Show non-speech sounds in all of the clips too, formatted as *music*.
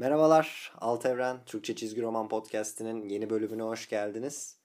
Merhabalar, Alt Evren Türkçe Çizgi Roman Podcast'inin yeni bölümüne hoş geldiniz.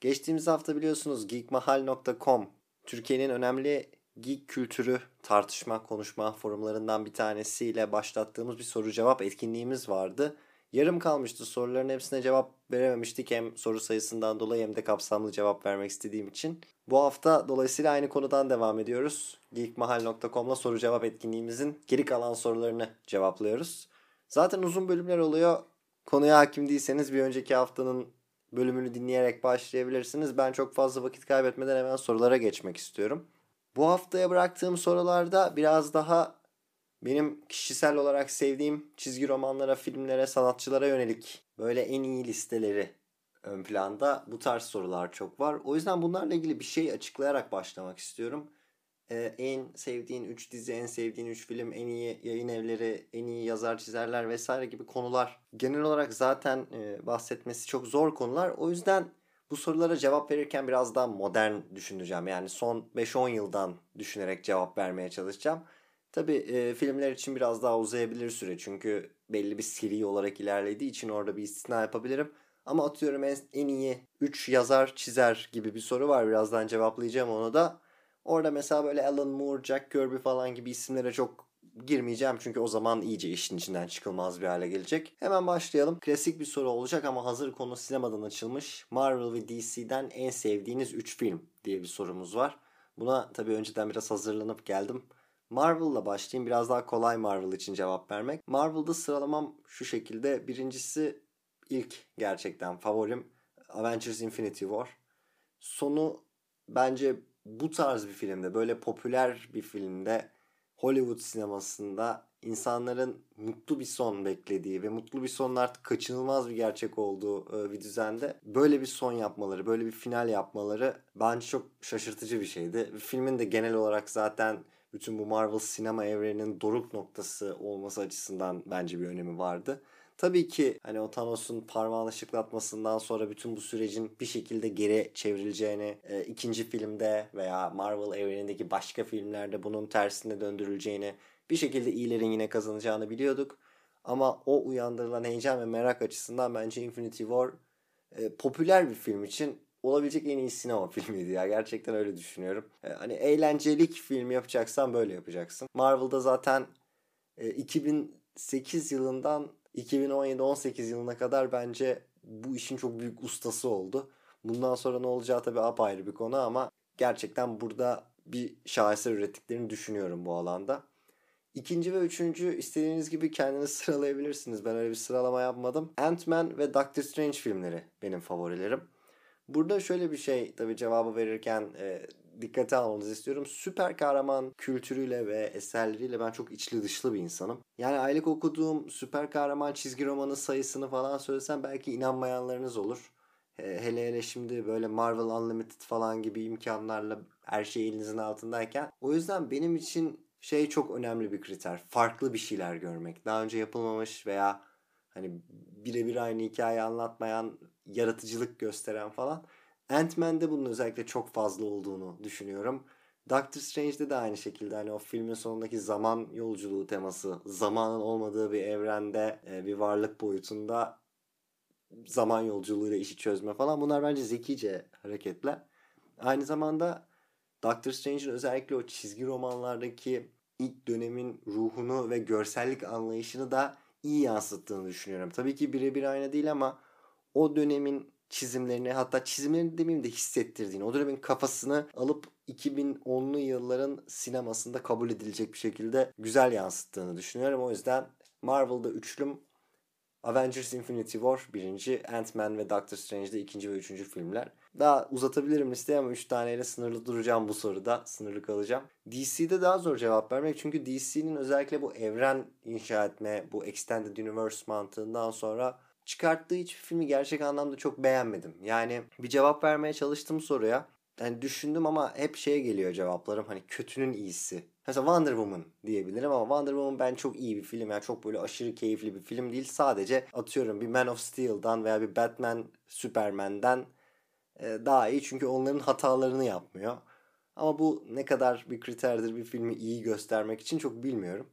Geçtiğimiz hafta biliyorsunuz geekmahal.com Türkiye'nin önemli geek kültürü tartışma, konuşma forumlarından bir tanesiyle başlattığımız bir soru cevap etkinliğimiz vardı. Yarım kalmıştı. Soruların hepsine cevap verememiştik. Hem soru sayısından dolayı hem de kapsamlı cevap vermek istediğim için. Bu hafta dolayısıyla aynı konudan devam ediyoruz. geekmahal.com'la soru cevap etkinliğimizin geri kalan sorularını cevaplıyoruz. Zaten uzun bölümler oluyor. Konuya hakim değilseniz bir önceki haftanın bölümünü dinleyerek başlayabilirsiniz. Ben çok fazla vakit kaybetmeden hemen sorulara geçmek istiyorum. Bu haftaya bıraktığım sorularda biraz daha benim kişisel olarak sevdiğim çizgi romanlara, filmlere, sanatçılara yönelik böyle en iyi listeleri ön planda. Bu tarz sorular çok var. O yüzden bunlarla ilgili bir şey açıklayarak başlamak istiyorum. Ee, en sevdiğin 3 dizi, en sevdiğin 3 film, en iyi yayın evleri, en iyi yazar çizerler vesaire gibi konular genel olarak zaten e, bahsetmesi çok zor konular. O yüzden bu sorulara cevap verirken biraz daha modern düşüneceğim. Yani son 5-10 yıldan düşünerek cevap vermeye çalışacağım. Tabii e, filmler için biraz daha uzayabilir süre. Çünkü belli bir seri olarak ilerlediği için orada bir istina yapabilirim. Ama atıyorum en, en iyi 3 yazar çizer gibi bir soru var. Birazdan cevaplayacağım onu da. Orada mesela böyle Alan Moore, Jack Kirby falan gibi isimlere çok girmeyeceğim çünkü o zaman iyice işin içinden çıkılmaz bir hale gelecek. Hemen başlayalım. Klasik bir soru olacak ama hazır konu sinemadan açılmış. Marvel ve DC'den en sevdiğiniz 3 film diye bir sorumuz var. Buna tabii önceden biraz hazırlanıp geldim. Marvel'la başlayayım. Biraz daha kolay Marvel için cevap vermek. Marvel'da sıralamam şu şekilde. Birincisi ilk gerçekten favorim Avengers Infinity War. Sonu bence bu tarz bir filmde, böyle popüler bir filmde Hollywood sinemasında insanların mutlu bir son beklediği ve mutlu bir sonun artık kaçınılmaz bir gerçek olduğu e, bir düzende böyle bir son yapmaları, böyle bir final yapmaları bence çok şaşırtıcı bir şeydi. Filmin de genel olarak zaten bütün bu Marvel sinema evreninin doruk noktası olması açısından bence bir önemi vardı. Tabii ki hani o Thanos'un parmağını şıklatmasından sonra bütün bu sürecin bir şekilde geri çevrileceğini, e, ikinci filmde veya Marvel evrenindeki başka filmlerde bunun tersine döndürüleceğini, bir şekilde iyilerin yine kazanacağını biliyorduk. Ama o uyandırılan heyecan ve merak açısından bence Infinity War e, popüler bir film için olabilecek en iyi sinema *laughs* filmiydi ya. Gerçekten öyle düşünüyorum. E, hani eğlencelik film yapacaksan böyle yapacaksın. Marvel'da zaten e, 2008 yılından 2017-18 yılına kadar bence bu işin çok büyük ustası oldu. Bundan sonra ne olacağı tabii apayrı bir konu ama gerçekten burada bir şaheser ürettiklerini düşünüyorum bu alanda. İkinci ve üçüncü istediğiniz gibi kendiniz *laughs* sıralayabilirsiniz. Ben öyle bir sıralama yapmadım. Ant-Man ve Doctor Strange filmleri benim favorilerim. Burada şöyle bir şey tabii cevabı verirken e, dikkate almanızı istiyorum. Süper kahraman kültürüyle ve eserleriyle ben çok içli dışlı bir insanım. Yani aylık okuduğum süper kahraman çizgi romanı sayısını falan söylesem belki inanmayanlarınız olur. Hele hele şimdi böyle Marvel Unlimited falan gibi imkanlarla her şey elinizin altındayken. O yüzden benim için şey çok önemli bir kriter. Farklı bir şeyler görmek. Daha önce yapılmamış veya hani birebir aynı hikaye anlatmayan, yaratıcılık gösteren falan. Ant-Man'de bunun özellikle çok fazla olduğunu düşünüyorum. Doctor Strange'de de aynı şekilde hani o filmin sonundaki zaman yolculuğu teması, zamanın olmadığı bir evrende, e, bir varlık boyutunda zaman yolculuğuyla işi çözme falan bunlar bence zekice hareketler. Aynı zamanda Doctor Strange'in özellikle o çizgi romanlardaki ilk dönemin ruhunu ve görsellik anlayışını da iyi yansıttığını düşünüyorum. Tabii ki birebir aynı değil ama o dönemin çizimlerini hatta çizimlerini demeyeyim de hissettirdiğini, o dönemin kafasını alıp 2010'lu yılların sinemasında kabul edilecek bir şekilde güzel yansıttığını düşünüyorum. O yüzden Marvel'da üçlüm Avengers Infinity War birinci, Ant-Man ve Doctor Strange'de ikinci ve üçüncü filmler. Daha uzatabilirim listeyi ama üç taneyle sınırlı duracağım bu soruda. Sınırlı kalacağım. DC'de daha zor cevap vermek. Çünkü DC'nin özellikle bu evren inşa etme, bu Extended Universe mantığından sonra çıkarttığı hiçbir filmi gerçek anlamda çok beğenmedim. Yani bir cevap vermeye çalıştım soruya. Yani düşündüm ama hep şeye geliyor cevaplarım. Hani kötünün iyisi. Mesela Wonder Woman diyebilirim ama Wonder Woman ben çok iyi bir film. Yani çok böyle aşırı keyifli bir film değil. Sadece atıyorum bir Man of Steel'dan veya bir Batman, Superman'den e, daha iyi. Çünkü onların hatalarını yapmıyor. Ama bu ne kadar bir kriterdir bir filmi iyi göstermek için çok bilmiyorum.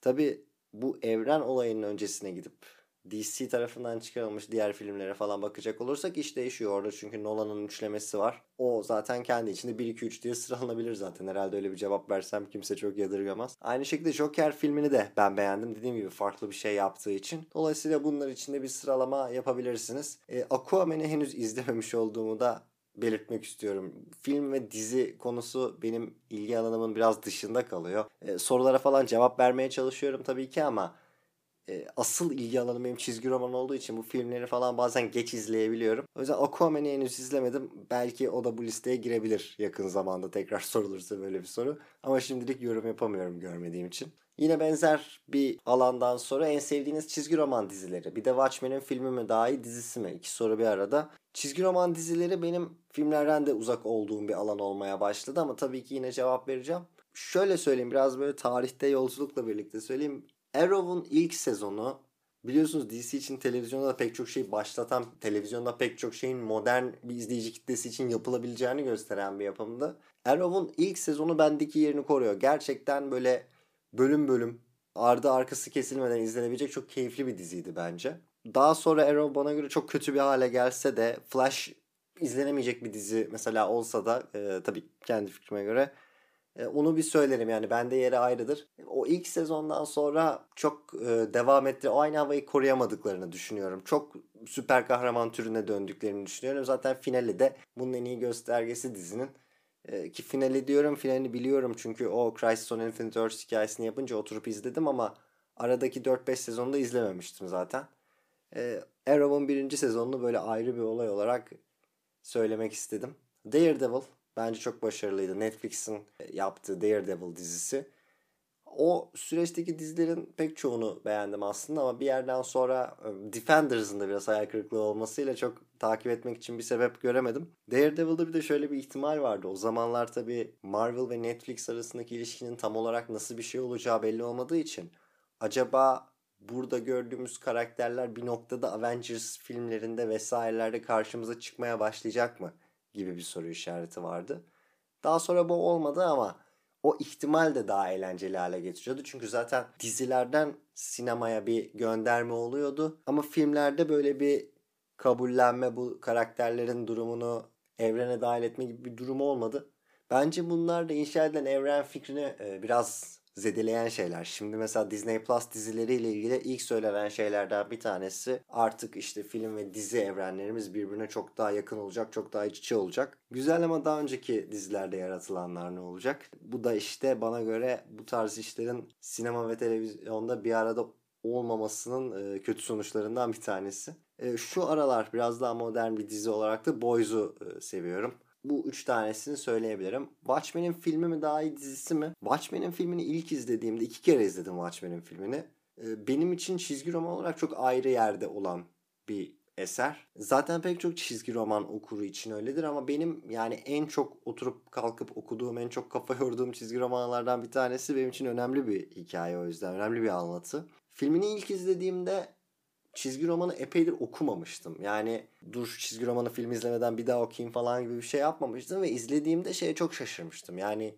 Tabi bu evren olayının öncesine gidip DC tarafından çıkarılmış diğer filmlere falan bakacak olursak iş değişiyor orada. Çünkü Nolan'ın üçlemesi var. O zaten kendi içinde 1-2-3 diye sıralanabilir zaten. Herhalde öyle bir cevap versem kimse çok yadırgamaz. Aynı şekilde Joker filmini de ben beğendim. Dediğim gibi farklı bir şey yaptığı için. Dolayısıyla bunlar içinde bir sıralama yapabilirsiniz. E, Aquaman'i henüz izlememiş olduğumu da belirtmek istiyorum. Film ve dizi konusu benim ilgi alanımın biraz dışında kalıyor. E, sorulara falan cevap vermeye çalışıyorum tabii ki ama e, asıl ilgi alanım benim çizgi roman olduğu için bu filmleri falan bazen geç izleyebiliyorum. O yüzden Aquaman'i henüz izlemedim. Belki o da bu listeye girebilir yakın zamanda tekrar *laughs* sorulursa böyle bir soru. Ama şimdilik yorum yapamıyorum görmediğim için. Yine benzer bir alandan sonra en sevdiğiniz çizgi roman dizileri. Bir de Watchmen'in filmi mi daha iyi dizisi mi? İki soru bir arada. Çizgi roman dizileri benim filmlerden de uzak olduğum bir alan olmaya başladı ama tabii ki yine cevap vereceğim. Şöyle söyleyeyim biraz böyle tarihte yolculukla birlikte söyleyeyim. Arrow'un ilk sezonu biliyorsunuz DC için televizyonda da pek çok şey başlatan, televizyonda pek çok şeyin modern bir izleyici kitlesi için yapılabileceğini gösteren bir yapımdı. Arrow'un ilk sezonu bendeki yerini koruyor. Gerçekten böyle bölüm bölüm ardı arkası kesilmeden izlenebilecek çok keyifli bir diziydi bence. Daha sonra Arrow bana göre çok kötü bir hale gelse de Flash izlenemeyecek bir dizi mesela olsa da e, tabii kendi fikrime göre e, onu bir söylerim yani bende yeri ayrıdır. O ilk sezondan sonra çok e, devam etti. O aynı havayı koruyamadıklarını düşünüyorum. Çok süper kahraman türüne döndüklerini düşünüyorum. Zaten finali de bunun en iyi göstergesi dizinin. E, ki finali diyorum finalini biliyorum çünkü o Crisis on Infinite Earths hikayesini yapınca oturup izledim ama aradaki 4-5 sezonda izlememiştim zaten. Arrow'un birinci sezonunu böyle ayrı bir olay olarak söylemek istedim. Daredevil bence çok başarılıydı. Netflix'in yaptığı Daredevil dizisi. O süreçteki dizilerin pek çoğunu beğendim aslında ama bir yerden sonra e, Defenders'ın da biraz hayal kırıklığı olmasıyla çok takip etmek için bir sebep göremedim. Daredevil'da bir de şöyle bir ihtimal vardı. O zamanlar tabii Marvel ve Netflix arasındaki ilişkinin tam olarak nasıl bir şey olacağı belli olmadığı için acaba burada gördüğümüz karakterler bir noktada Avengers filmlerinde vesairelerde karşımıza çıkmaya başlayacak mı gibi bir soru işareti vardı. Daha sonra bu olmadı ama o ihtimal de daha eğlenceli hale getiriyordu. Çünkü zaten dizilerden sinemaya bir gönderme oluyordu. Ama filmlerde böyle bir kabullenme, bu karakterlerin durumunu evrene dahil etme gibi bir durum olmadı. Bence bunlar da inşa edilen evren fikrini biraz zedeleyen şeyler. Şimdi mesela Disney Plus dizileriyle ilgili ilk söylenen şeylerden bir tanesi artık işte film ve dizi evrenlerimiz birbirine çok daha yakın olacak, çok daha iç içe olacak. Güzel ama daha önceki dizilerde yaratılanlar ne olacak? Bu da işte bana göre bu tarz işlerin sinema ve televizyonda bir arada olmamasının kötü sonuçlarından bir tanesi. Şu aralar biraz daha modern bir dizi olarak da Boys'u seviyorum bu üç tanesini söyleyebilirim. Watchmen'in filmi mi daha iyi dizisi mi? Watchmen'in filmini ilk izlediğimde iki kere izledim Watchmen'in filmini. Ee, benim için çizgi roman olarak çok ayrı yerde olan bir eser. Zaten pek çok çizgi roman okuru için öyledir ama benim yani en çok oturup kalkıp okuduğum, en çok kafa *laughs* yorduğum çizgi romanlardan bir tanesi benim için önemli bir hikaye o yüzden. Önemli bir anlatı. Filmini ilk izlediğimde çizgi romanı epeydir okumamıştım. Yani dur şu çizgi romanı film izlemeden bir daha okuyayım falan gibi bir şey yapmamıştım ve izlediğimde şeye çok şaşırmıştım. Yani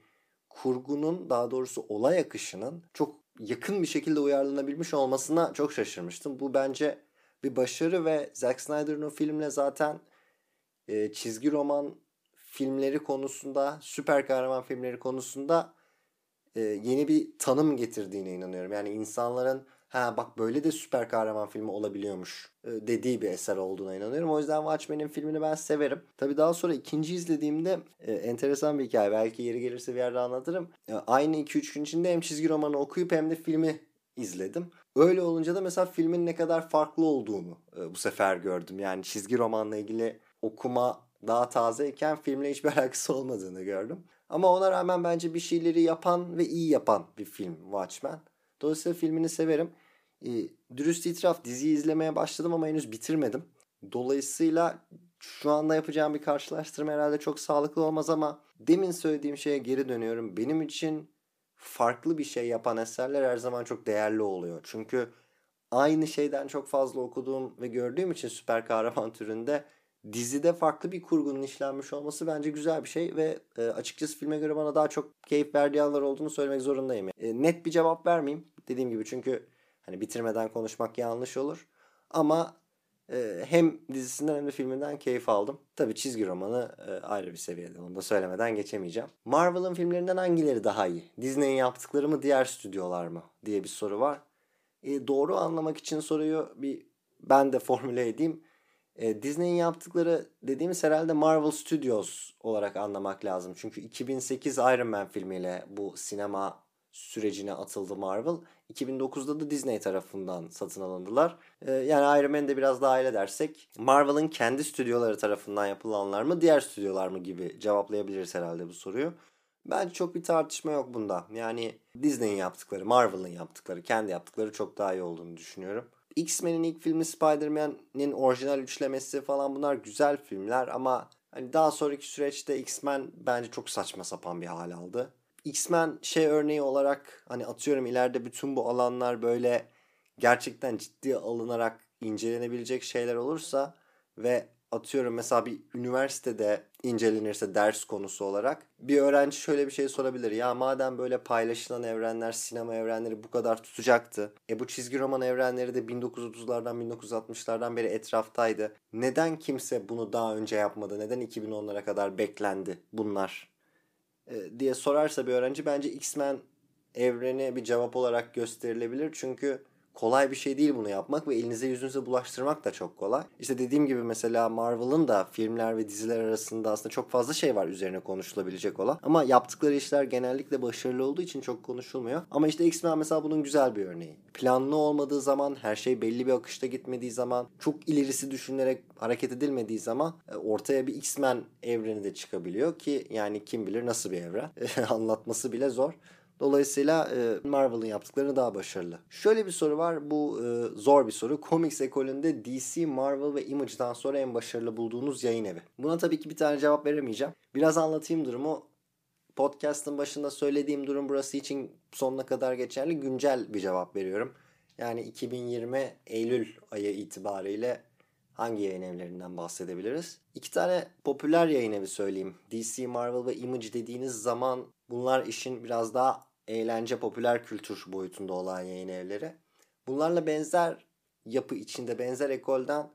kurgunun daha doğrusu olay akışının çok yakın bir şekilde uyarlanabilmiş olmasına çok şaşırmıştım. Bu bence bir başarı ve Zack Snyder'ın o filmle zaten e, çizgi roman filmleri konusunda, süper kahraman filmleri konusunda e, yeni bir tanım getirdiğine inanıyorum. Yani insanların ha bak böyle de süper kahraman filmi olabiliyormuş e, dediği bir eser olduğuna inanıyorum. O yüzden Watchmen'in filmini ben severim. Tabi daha sonra ikinci izlediğimde e, enteresan bir hikaye. Belki yeri gelirse bir yerde anlatırım. E, aynı 2-3 gün içinde hem çizgi romanı okuyup hem de filmi izledim. Öyle olunca da mesela filmin ne kadar farklı olduğunu e, bu sefer gördüm. Yani çizgi romanla ilgili okuma daha tazeyken filmle hiçbir *laughs* alakası olmadığını gördüm. Ama ona rağmen bence bir şeyleri yapan ve iyi yapan bir film Watchmen. Dolayısıyla filmini severim. E, dürüst itiraf diziyi izlemeye başladım ama henüz bitirmedim. Dolayısıyla şu anda yapacağım bir karşılaştırma herhalde çok sağlıklı olmaz ama demin söylediğim şeye geri dönüyorum. Benim için farklı bir şey yapan eserler her zaman çok değerli oluyor. Çünkü aynı şeyden çok fazla okuduğum ve gördüğüm için süper kahraman türünde dizide farklı bir kurgunun işlenmiş olması bence güzel bir şey ve e, açıkçası filme göre bana daha çok keyif verdiği anlar olduğunu söylemek zorundayım. E, net bir cevap vermeyeyim dediğim gibi çünkü Hani bitirmeden konuşmak yanlış olur. Ama e, hem dizisinden hem de filminden keyif aldım. Tabi çizgi romanı e, ayrı bir seviyede. Onu da söylemeden geçemeyeceğim. Marvel'ın filmlerinden hangileri daha iyi? Disney'in yaptıkları mı diğer stüdyolar mı? diye bir soru var. E, doğru anlamak için soruyu bir ben de formüle edeyim. E, Disney'in yaptıkları dediğimiz herhalde Marvel Studios olarak anlamak lazım. Çünkü 2008 Iron Man filmiyle bu sinema sürecine atıldı Marvel. 2009'da da Disney tarafından satın alındılar. Yani Iron Man'i de biraz dahil edersek Marvel'ın kendi stüdyoları tarafından yapılanlar mı diğer stüdyolar mı gibi cevaplayabiliriz herhalde bu soruyu. Bence çok bir tartışma yok bunda. Yani Disney'in yaptıkları, Marvel'ın yaptıkları, kendi yaptıkları çok daha iyi olduğunu düşünüyorum. X-Men'in ilk filmi Spider-Man'in orijinal üçlemesi falan bunlar güzel filmler ama hani daha sonraki süreçte X-Men bence çok saçma sapan bir hal aldı. X-Men şey örneği olarak hani atıyorum ileride bütün bu alanlar böyle gerçekten ciddi alınarak incelenebilecek şeyler olursa ve atıyorum mesela bir üniversitede incelenirse ders konusu olarak bir öğrenci şöyle bir şey sorabilir. Ya madem böyle paylaşılan evrenler, sinema evrenleri bu kadar tutacaktı. E bu çizgi roman evrenleri de 1930'lardan 1960'lardan beri etraftaydı. Neden kimse bunu daha önce yapmadı? Neden 2010'lara kadar beklendi bunlar? E, diye sorarsa bir öğrenci bence X-Men evreni bir cevap olarak gösterilebilir. Çünkü kolay bir şey değil bunu yapmak ve elinize yüzünüze bulaştırmak da çok kolay. İşte dediğim gibi mesela Marvel'ın da filmler ve diziler arasında aslında çok fazla şey var üzerine konuşulabilecek olan. Ama yaptıkları işler genellikle başarılı olduğu için çok konuşulmuyor. Ama işte X-Men mesela bunun güzel bir örneği. Planlı olmadığı zaman, her şey belli bir akışta gitmediği zaman, çok ilerisi düşünülerek hareket edilmediği zaman e, ortaya bir X-Men evreni de çıkabiliyor ki yani kim bilir nasıl bir evren. *laughs* Anlatması bile zor. Dolayısıyla e, Marvel'ın yaptıkları daha başarılı. Şöyle bir soru var. Bu e, zor bir soru. Comics ekolünde DC, Marvel ve Image'dan sonra en başarılı bulduğunuz yayın evi. Buna tabii ki bir tane cevap veremeyeceğim. Biraz anlatayım durumu. Podcast'ın başında söylediğim durum burası için sonuna kadar geçerli. Güncel bir cevap veriyorum. Yani 2020 Eylül ayı itibariyle hangi yayın evlerinden bahsedebiliriz? İki tane popüler yayın evi söyleyeyim. DC, Marvel ve Image dediğiniz zaman bunlar işin biraz daha eğlence, popüler kültür boyutunda olan yayın evleri. Bunlarla benzer yapı içinde, benzer ekolden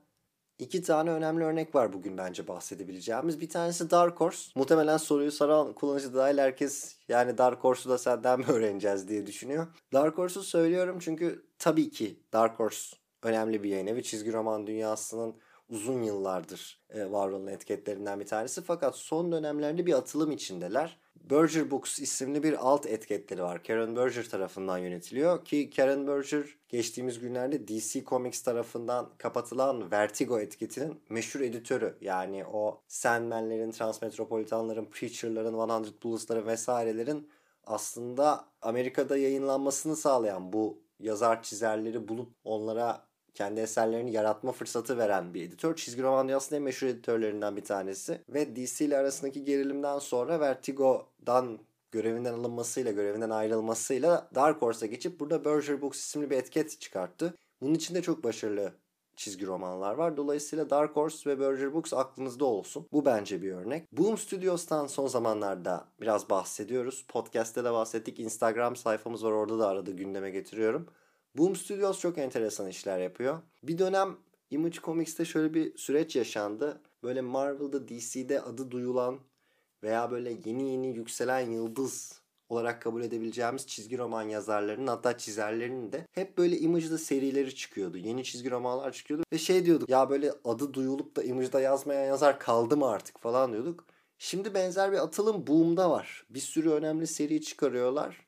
iki tane önemli örnek var bugün bence bahsedebileceğimiz. Bir tanesi Dark Horse. Muhtemelen soruyu soran kullanıcı dahil herkes yani Dark Horse'u da senden mi öğreneceğiz diye düşünüyor. Dark Horse'u söylüyorum çünkü tabii ki Dark Horse önemli bir yayın evi. Çizgi roman dünyasının uzun yıllardır e, var olan etiketlerinden bir tanesi. Fakat son dönemlerde bir atılım içindeler. Berger Books isimli bir alt etiketleri var. Karen Berger tarafından yönetiliyor ki Karen Berger geçtiğimiz günlerde DC Comics tarafından kapatılan Vertigo etiketinin meşhur editörü. Yani o Sandman'lerin, Transmetropolitanların, Preacher'ların, 100 Bullets'ların vesairelerin aslında Amerika'da yayınlanmasını sağlayan bu yazar çizerleri bulup onlara kendi eserlerini yaratma fırsatı veren bir editör. Çizgi roman dünyasının en meşhur editörlerinden bir tanesi. Ve DC ile arasındaki gerilimden sonra Vertigo'dan görevinden alınmasıyla, görevinden ayrılmasıyla Dark Horse'a geçip burada Berger Books isimli bir etiket çıkarttı. Bunun içinde çok başarılı çizgi romanlar var. Dolayısıyla Dark Horse ve Berger Books aklınızda olsun. Bu bence bir örnek. Boom Studios'tan son zamanlarda biraz bahsediyoruz. Podcast'te de bahsettik. Instagram sayfamız var orada da arada gündeme getiriyorum. Boom Studios çok enteresan işler yapıyor. Bir dönem Image Comics'te şöyle bir süreç yaşandı. Böyle Marvel'da, DC'de adı duyulan veya böyle yeni yeni yükselen yıldız olarak kabul edebileceğimiz çizgi roman yazarlarının hatta çizerlerinin de hep böyle Image'da serileri çıkıyordu. Yeni çizgi romanlar çıkıyordu ve şey diyorduk ya böyle adı duyulup da Image'da yazmayan yazar kaldı mı artık falan diyorduk. Şimdi benzer bir atılım Boom'da var. Bir sürü önemli seri çıkarıyorlar.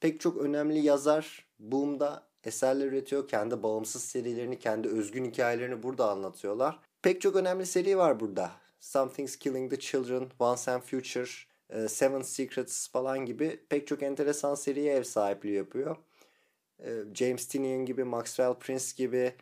Pek çok önemli yazar Boom'da eserler üretiyor. Kendi bağımsız serilerini, kendi özgün hikayelerini burada anlatıyorlar. Pek çok önemli seri var burada. Something's Killing the Children, Once and Future, e, Seven Secrets falan gibi pek çok enteresan seriye ev sahipliği yapıyor. E, James Tynion gibi, Maxwell Prince gibi,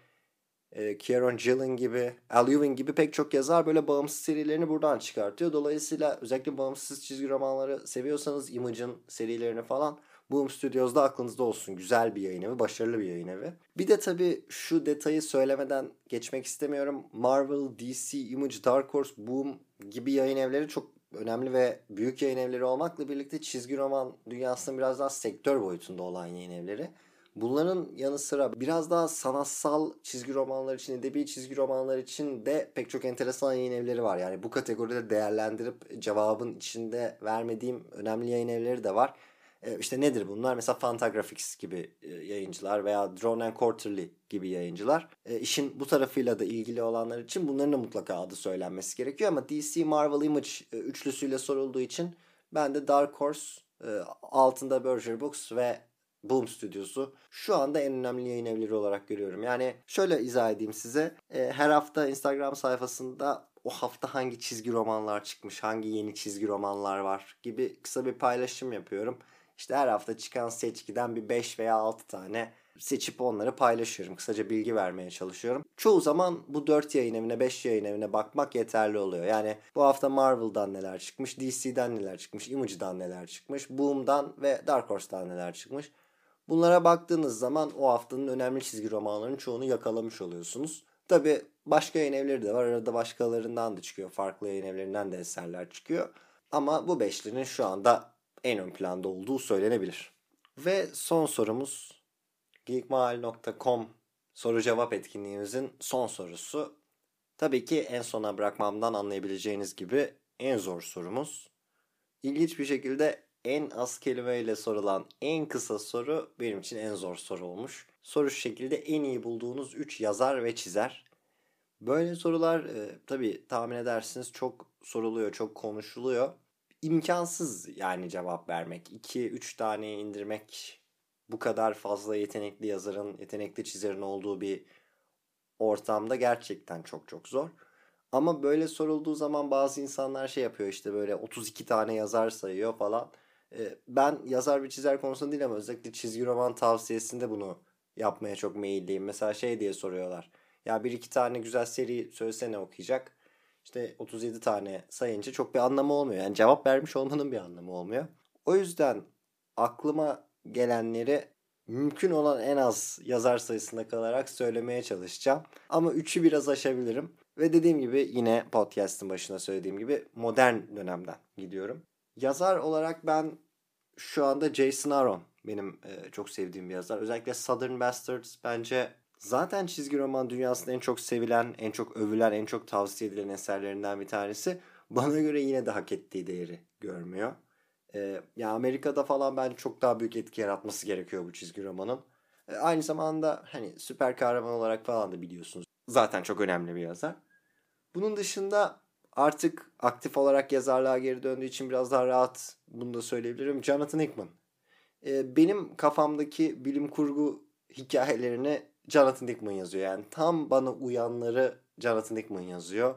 e, Kieron Gillen gibi, Al Ewing gibi pek çok yazar böyle bağımsız serilerini buradan çıkartıyor. Dolayısıyla özellikle bağımsız çizgi romanları seviyorsanız Image'ın serilerini falan Boom Studios'da aklınızda olsun. Güzel bir yayın evi, başarılı bir yayın evi. Bir de tabii şu detayı söylemeden geçmek istemiyorum. Marvel, DC, Image, Dark Horse, Boom gibi yayın evleri çok önemli ve büyük yayın evleri olmakla birlikte çizgi roman dünyasının biraz daha sektör boyutunda olan yayın evleri. Bunların yanı sıra biraz daha sanatsal çizgi romanlar için, edebi çizgi romanlar için de pek çok enteresan yayın evleri var. Yani bu kategoride değerlendirip cevabın içinde vermediğim önemli yayın evleri de var. E, işte nedir bunlar? Mesela Fantagraphics gibi yayıncılar veya Drone and Quarterly gibi yayıncılar. İşin bu tarafıyla da ilgili olanlar için bunların da mutlaka adı söylenmesi gerekiyor ama DC Marvel Image üçlüsüyle sorulduğu için ben de Dark Horse, altında Berger Books ve Boom Stüdyosu şu anda en önemli yayın evleri olarak görüyorum. Yani şöyle izah edeyim size. Her hafta Instagram sayfasında o hafta hangi çizgi romanlar çıkmış, hangi yeni çizgi romanlar var gibi kısa bir paylaşım yapıyorum. İşte her hafta çıkan seçkiden bir 5 veya 6 tane seçip onları paylaşıyorum. Kısaca bilgi vermeye çalışıyorum. Çoğu zaman bu 4 yayın evine 5 yayın evine bakmak yeterli oluyor. Yani bu hafta Marvel'dan neler çıkmış, DC'den neler çıkmış, Image'dan neler çıkmış, Boom'dan ve Dark Horse'dan neler çıkmış. Bunlara baktığınız zaman o haftanın önemli çizgi romanlarının çoğunu yakalamış oluyorsunuz. Tabi başka yayın evleri de var. Arada başkalarından da çıkıyor. Farklı yayın evlerinden de eserler çıkıyor. Ama bu beşlinin şu anda en ön planda olduğu söylenebilir. Ve son sorumuz geekmahal.com soru cevap etkinliğimizin son sorusu. Tabii ki en sona bırakmamdan anlayabileceğiniz gibi en zor sorumuz. İlginç bir şekilde en az kelimeyle sorulan en kısa soru benim için en zor soru olmuş. Soru şu şekilde en iyi bulduğunuz 3 yazar ve çizer. Böyle sorular e, tabii tahmin edersiniz çok soruluyor, çok konuşuluyor. İmkansız yani cevap vermek. 2-3 tane indirmek bu kadar fazla yetenekli yazarın, yetenekli çizerin olduğu bir ortamda gerçekten çok çok zor. Ama böyle sorulduğu zaman bazı insanlar şey yapıyor işte böyle 32 tane yazar sayıyor falan. Ben yazar bir çizer konusunda değil ama özellikle çizgi roman tavsiyesinde bunu yapmaya çok meyilliyim. Mesela şey diye soruyorlar. Ya bir iki tane güzel seri söylesene okuyacak. İşte 37 tane sayınca çok bir anlamı olmuyor. Yani cevap vermiş olmanın bir anlamı olmuyor. O yüzden aklıma gelenleri mümkün olan en az yazar sayısında kalarak söylemeye çalışacağım. Ama 3'ü biraz aşabilirim. Ve dediğim gibi yine podcast'ın başına söylediğim gibi modern dönemden gidiyorum. Yazar olarak ben şu anda Jason Aaron benim e, çok sevdiğim bir yazar. Özellikle Southern Bastards bence zaten çizgi roman dünyasında en çok sevilen, en çok övülen, en çok tavsiye edilen eserlerinden bir tanesi. Bana göre yine de hak ettiği değeri görmüyor. E, ya Amerika'da falan bence çok daha büyük etki yaratması gerekiyor bu çizgi romanın. E, aynı zamanda hani süper kahraman olarak falan da biliyorsunuz. Zaten çok önemli bir yazar. Bunun dışında artık aktif olarak yazarlığa geri döndüğü için biraz daha rahat bunu da söyleyebilirim. Jonathan Hickman. Ee, benim kafamdaki bilim kurgu hikayelerini Jonathan Hickman yazıyor. Yani tam bana uyanları Jonathan Hickman yazıyor.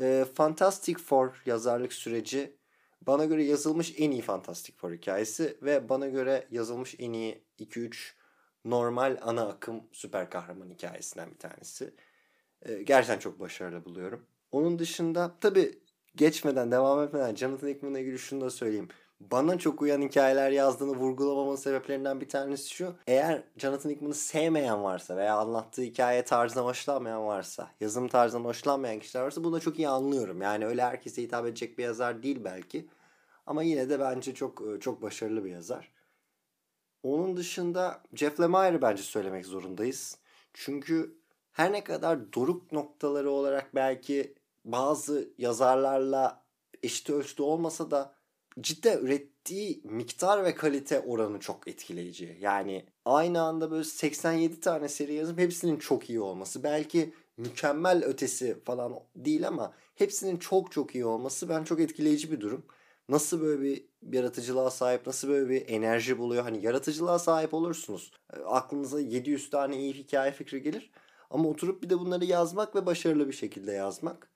Ee, Fantastic Four yazarlık süreci bana göre yazılmış en iyi Fantastic Four hikayesi ve bana göre yazılmış en iyi 2-3 normal ana akım süper kahraman hikayesinden bir tanesi. Ee, gerçekten çok başarılı buluyorum. Onun dışında tabi geçmeden devam etmeden Jonathan Hickman'la ilgili şunu da söyleyeyim. Bana çok uyan hikayeler yazdığını vurgulamamın sebeplerinden bir tanesi şu. Eğer Jonathan Hickman'ı sevmeyen varsa veya anlattığı hikaye tarzına hoşlanmayan varsa, yazım tarzından hoşlanmayan kişiler varsa bunu da çok iyi anlıyorum. Yani öyle herkese hitap edecek bir yazar değil belki. Ama yine de bence çok çok başarılı bir yazar. Onun dışında Jeff Lemire'ı bence söylemek zorundayız. Çünkü her ne kadar doruk noktaları olarak belki bazı yazarlarla eşit ölçüde olmasa da cidden ürettiği miktar ve kalite oranı çok etkileyici. Yani aynı anda böyle 87 tane seri yazıp hepsinin çok iyi olması. Belki mükemmel ötesi falan değil ama hepsinin çok çok iyi olması ben çok etkileyici bir durum. Nasıl böyle bir yaratıcılığa sahip, nasıl böyle bir enerji buluyor? Hani yaratıcılığa sahip olursunuz. Aklınıza 700 tane iyi hikaye fikri gelir. Ama oturup bir de bunları yazmak ve başarılı bir şekilde yazmak.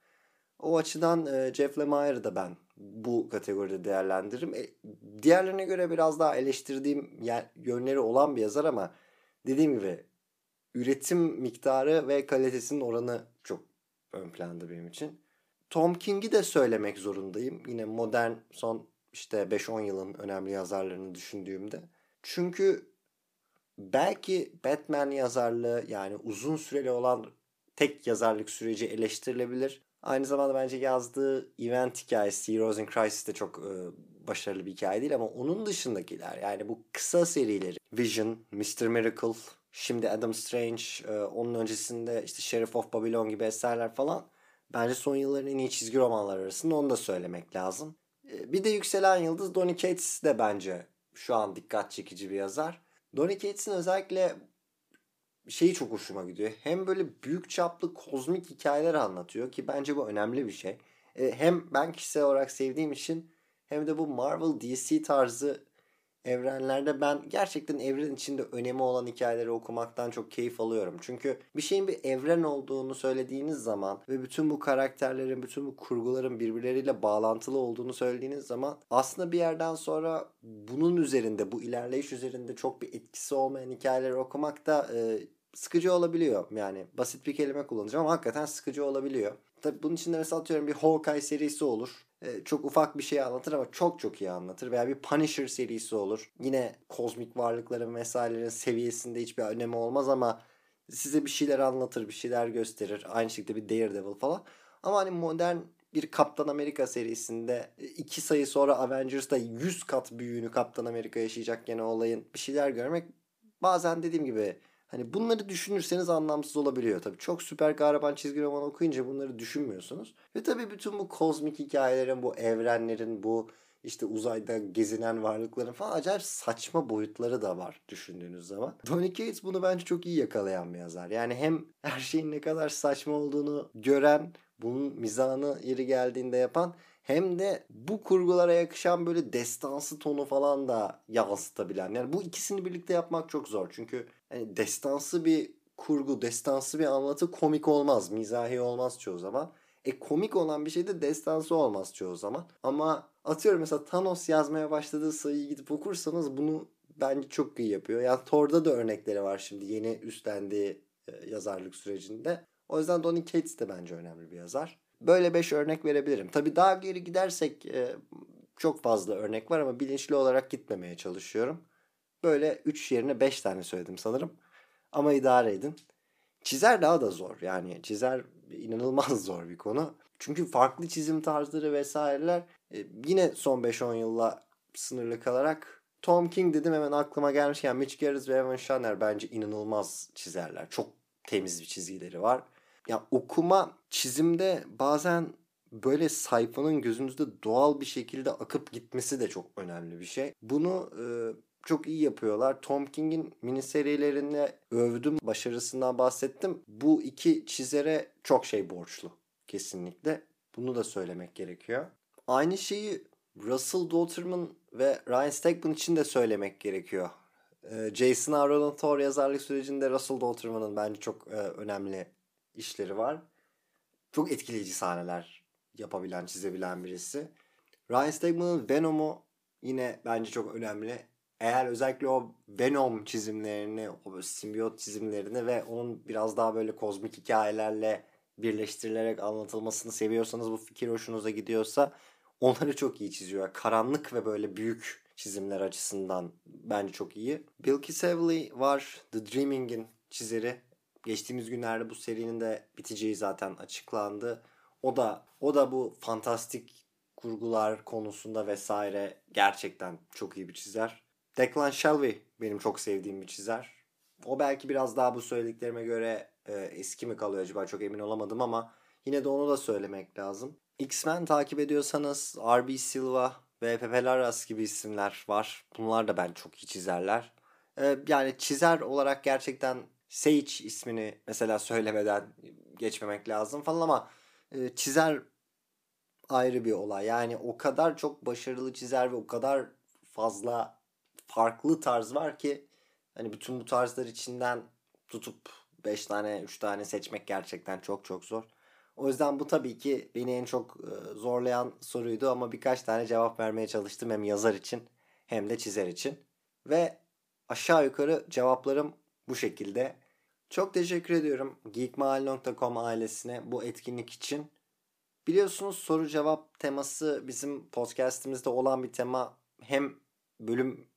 O açıdan e, Jeff Lemire'ı da ben bu kategoride değerlendiririm. E, diğerlerine göre biraz daha eleştirdiğim yönleri olan bir yazar ama dediğim gibi üretim miktarı ve kalitesinin oranı çok ön planda benim için. Tom King'i de söylemek zorundayım. Yine modern son işte 5-10 yılın önemli yazarlarını düşündüğümde. Çünkü belki Batman yazarlığı yani uzun süreli olan tek yazarlık süreci eleştirilebilir. Aynı zamanda bence yazdığı event hikayesi Heroes in Crisis de çok e, başarılı bir hikaye değil ama onun dışındakiler yani bu kısa serileri Vision, Mr. Miracle, şimdi Adam Strange, e, onun öncesinde işte Sheriff of Babylon gibi eserler falan bence son yılların en iyi çizgi romanlar arasında onu da söylemek lazım. E, bir de Yükselen Yıldız Donny Cates de bence şu an dikkat çekici bir yazar. Donny Cates'in özellikle şeyi çok hoşuma gidiyor. Hem böyle büyük çaplı kozmik hikayeler anlatıyor ki bence bu önemli bir şey. E, hem ben kişisel olarak sevdiğim için hem de bu Marvel DC tarzı evrenlerde ben gerçekten evren içinde önemi olan hikayeleri okumaktan çok keyif alıyorum. Çünkü bir şeyin bir evren olduğunu söylediğiniz zaman ve bütün bu karakterlerin, bütün bu kurguların birbirleriyle bağlantılı olduğunu söylediğiniz zaman aslında bir yerden sonra bunun üzerinde, bu ilerleyiş üzerinde çok bir etkisi olmayan hikayeleri okumak da e, sıkıcı olabiliyor. Yani basit bir kelime kullanacağım ama hakikaten sıkıcı olabiliyor. Tabii bunun içinde mesela atıyorum bir Hawkeye serisi olur. Ee, çok ufak bir şey anlatır ama çok çok iyi anlatır. Veya bir Punisher serisi olur. Yine kozmik varlıkların vesairelerin seviyesinde hiçbir önemi olmaz ama size bir şeyler anlatır, bir şeyler gösterir. Aynı şekilde bir Daredevil falan. Ama hani modern bir Kaptan Amerika serisinde iki sayı sonra Avengers'da 100 kat büyüğünü Kaptan Amerika yaşayacak gene olayın bir şeyler görmek bazen dediğim gibi Hani bunları düşünürseniz anlamsız olabiliyor. Tabii çok süper kahraman çizgi roman okuyunca bunları düşünmüyorsunuz. Ve tabii bütün bu kozmik hikayelerin, bu evrenlerin, bu işte uzayda gezinen varlıkların falan acayip saçma boyutları da var düşündüğünüz zaman. Tony Cates bunu bence çok iyi yakalayan bir yazar. Yani hem her şeyin ne kadar saçma olduğunu gören, bunun mizahını yeri geldiğinde yapan hem de bu kurgulara yakışan böyle destansı tonu falan da yansıtabilen. Yani bu ikisini birlikte yapmak çok zor. Çünkü hani destansı bir kurgu, destansı bir anlatı komik olmaz, mizahi olmaz çoğu zaman. E komik olan bir şey de destansı olmaz çoğu zaman. Ama atıyorum mesela Thanos yazmaya başladığı sayıyı gidip okursanız bunu bence çok iyi yapıyor. Yani Thor'da da örnekleri var şimdi yeni üstlendiği e, yazarlık sürecinde. O yüzden Donny Cates de bence önemli bir yazar. Böyle 5 örnek verebilirim. Tabii daha geri gidersek e, çok fazla örnek var ama bilinçli olarak gitmemeye çalışıyorum. Böyle 3 yerine 5 tane söyledim sanırım. Ama idare edin. Çizer daha da zor. Yani çizer inanılmaz *laughs* zor bir konu. Çünkü farklı çizim tarzları vesaireler e, yine son 5-10 yılla sınırlı kalarak Tom King dedim hemen aklıma gelmişken Mitch Gerads ve Evan Shanner bence inanılmaz çizerler. Çok temiz bir çizgileri var ya okuma çizimde bazen böyle sayfanın gözünüzde doğal bir şekilde akıp gitmesi de çok önemli bir şey. Bunu e, çok iyi yapıyorlar. Tom King'in mini serilerinde övdüm, başarısından bahsettim. Bu iki çizere çok şey borçlu kesinlikle. Bunu da söylemek gerekiyor. Aynı şeyi Russell Dauterman ve Ryan Stegman için de söylemek gerekiyor. E, Jason Aaron'un Thor yazarlık sürecinde Russell Dauterman'ın bence çok e, önemli işleri var. Çok etkileyici sahneler yapabilen, çizebilen birisi. Ryan Stegman'ın Venom'u yine bence çok önemli. Eğer özellikle o Venom çizimlerini, o simbiyot çizimlerini ve onun biraz daha böyle kozmik hikayelerle birleştirilerek anlatılmasını seviyorsanız bu fikir hoşunuza gidiyorsa onları çok iyi çiziyor. Karanlık ve böyle büyük çizimler açısından bence çok iyi. Bill Kisevely var. The Dreaming'in çizeri. Geçtiğimiz günlerde bu serinin de biteceği zaten açıklandı. O da o da bu fantastik kurgular konusunda vesaire gerçekten çok iyi bir çizer. Declan Shelby benim çok sevdiğim bir çizer. O belki biraz daha bu söylediklerime göre e, eski mi kalıyor acaba çok emin olamadım ama yine de onu da söylemek lazım. X-Men takip ediyorsanız R.B. Silva ve Pepe Larraz gibi isimler var. Bunlar da ben çok iyi çizerler. E, yani çizer olarak gerçekten Sage ismini mesela söylemeden geçmemek lazım falan ama e, çizer ayrı bir olay. Yani o kadar çok başarılı çizer ve o kadar fazla farklı tarz var ki hani bütün bu tarzlar içinden tutup 5 tane 3 tane seçmek gerçekten çok çok zor. O yüzden bu tabii ki beni en çok zorlayan soruydu ama birkaç tane cevap vermeye çalıştım hem yazar için hem de çizer için. Ve aşağı yukarı cevaplarım bu şekilde. Çok teşekkür ediyorum geekmahal.com ailesine bu etkinlik için. Biliyorsunuz soru cevap teması bizim podcastimizde olan bir tema. Hem bölüm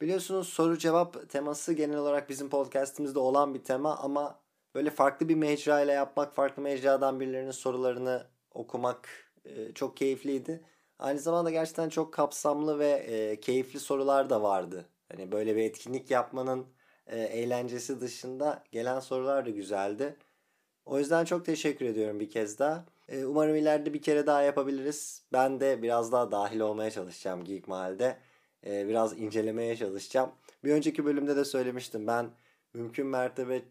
Biliyorsunuz soru cevap teması genel olarak bizim podcastimizde olan bir tema ama böyle farklı bir mecra ile yapmak, farklı mecradan birilerinin sorularını okumak e, çok keyifliydi. Aynı zamanda gerçekten çok kapsamlı ve e, keyifli sorular da vardı. Hani böyle bir etkinlik yapmanın e, eğlencesi dışında gelen sorular da güzeldi. O yüzden çok teşekkür ediyorum bir kez daha. E, umarım ileride bir kere daha yapabiliriz. Ben de biraz daha dahil olmaya çalışacağım Geek Mahal'de. E, biraz incelemeye çalışacağım. Bir önceki bölümde de söylemiştim. Ben mümkün mertebe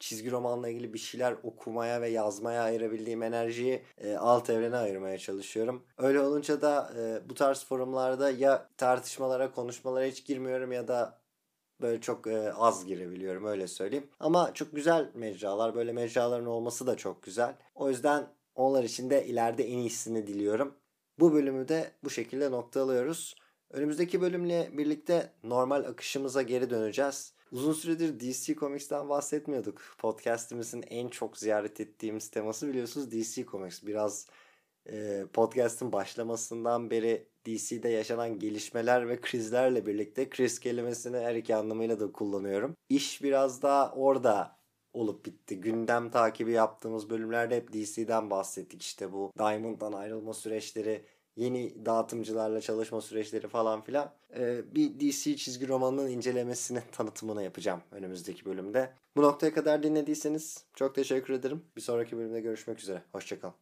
çizgi romanla ilgili bir şeyler okumaya ve yazmaya ayırabildiğim enerjiyi e, alt evrene ayırmaya çalışıyorum. Öyle olunca da e, bu tarz forumlarda ya tartışmalara, konuşmalara hiç girmiyorum ya da böyle çok e, az girebiliyorum öyle söyleyeyim. Ama çok güzel mecralar. Böyle mecraların olması da çok güzel. O yüzden onlar için de ileride en iyisini diliyorum. Bu bölümü de bu şekilde noktalıyoruz. Önümüzdeki bölümle birlikte normal akışımıza geri döneceğiz. Uzun süredir DC Comics'ten bahsetmiyorduk. Podcast'imizin en çok ziyaret ettiğimiz teması biliyorsunuz DC Comics. Biraz e, podcast'ın başlamasından beri DC'de yaşanan gelişmeler ve krizlerle birlikte kriz kelimesini her iki anlamıyla da kullanıyorum. İş biraz daha orada olup bitti. Gündem takibi yaptığımız bölümlerde hep DC'den bahsettik. İşte bu Diamond'dan ayrılma süreçleri, yeni dağıtımcılarla çalışma süreçleri falan filan. Ee, bir DC çizgi romanının incelemesini, *laughs* tanıtımını yapacağım önümüzdeki bölümde. Bu noktaya kadar dinlediyseniz çok teşekkür ederim. Bir sonraki bölümde görüşmek üzere. Hoşçakalın.